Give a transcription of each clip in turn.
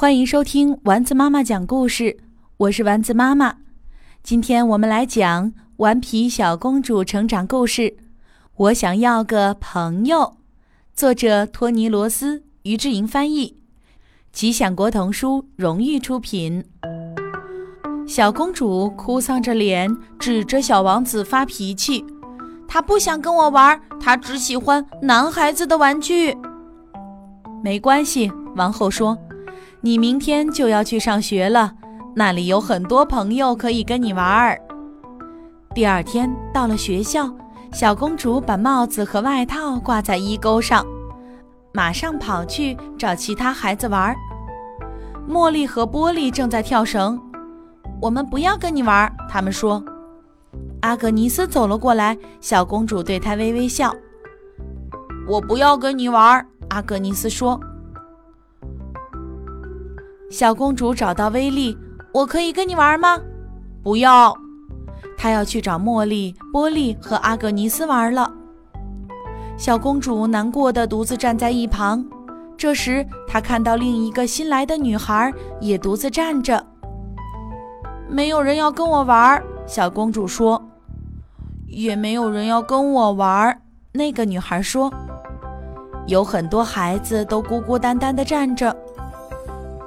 欢迎收听丸子妈妈讲故事，我是丸子妈妈。今天我们来讲《顽皮小公主》成长故事。我想要个朋友，作者托尼·罗斯，于志莹翻译，吉祥国童书荣誉出品。小公主哭丧着脸，指着小王子发脾气。她不想跟我玩，她只喜欢男孩子的玩具。没关系，王后说。你明天就要去上学了，那里有很多朋友可以跟你玩儿。第二天到了学校，小公主把帽子和外套挂在衣钩上，马上跑去找其他孩子玩儿。茉莉和波莉正在跳绳，我们不要跟你玩，他们说。阿格尼斯走了过来，小公主对他微微笑。我不要跟你玩，阿格尼斯说。小公主找到威利，我可以跟你玩吗？不要，她要去找茉莉、波利和阿格尼斯玩了。小公主难过的独自站在一旁。这时，她看到另一个新来的女孩也独自站着。没有人要跟我玩，小公主说。也没有人要跟我玩，那个女孩说。有很多孩子都孤孤单单的站着。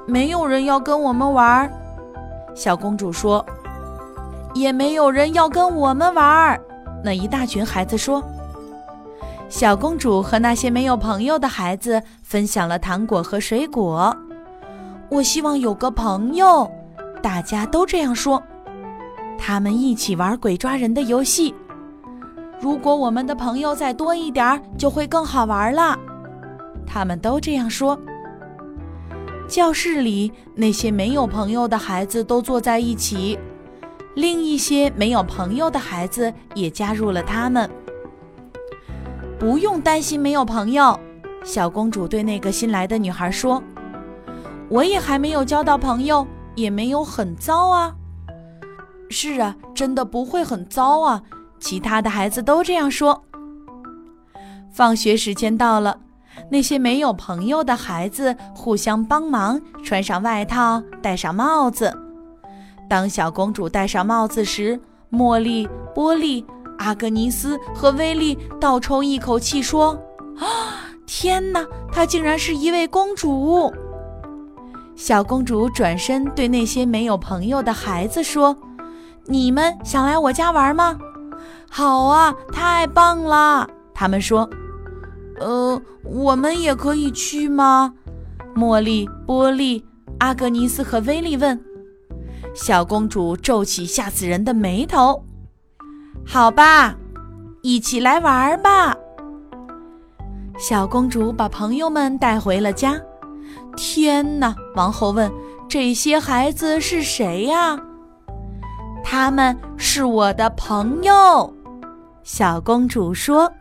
没有人要跟我们玩，小公主说。也没有人要跟我们玩，那一大群孩子说。小公主和那些没有朋友的孩子分享了糖果和水果。我希望有个朋友，大家都这样说。他们一起玩鬼抓人的游戏。如果我们的朋友再多一点，就会更好玩了。他们都这样说。教室里那些没有朋友的孩子都坐在一起，另一些没有朋友的孩子也加入了他们。不用担心没有朋友，小公主对那个新来的女孩说：“我也还没有交到朋友，也没有很糟啊。”“是啊，真的不会很糟啊。”其他的孩子都这样说。放学时间到了。那些没有朋友的孩子互相帮忙，穿上外套，戴上帽子。当小公主戴上帽子时，茉莉、波利、阿格尼斯和威利倒抽一口气，说：“啊，天哪！她竟然是一位公主！”小公主转身对那些没有朋友的孩子说：“你们想来我家玩吗？”“好啊，太棒了！”他们说。呃，我们也可以去吗？茉莉、波利、阿格尼斯和威利问。小公主皱起吓死人的眉头。好吧，一起来玩吧。小公主把朋友们带回了家。天哪！王后问：“这些孩子是谁呀？”他们是我的朋友。小公主说。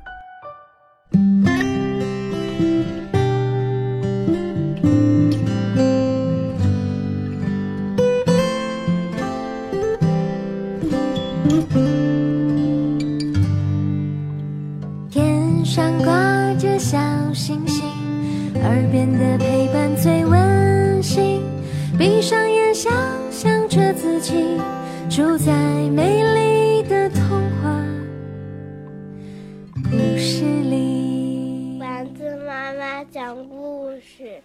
上挂着小星星耳边的陪伴最温馨。闭上眼想象着自己住在美丽的童话故事里。丸子妈妈讲故事。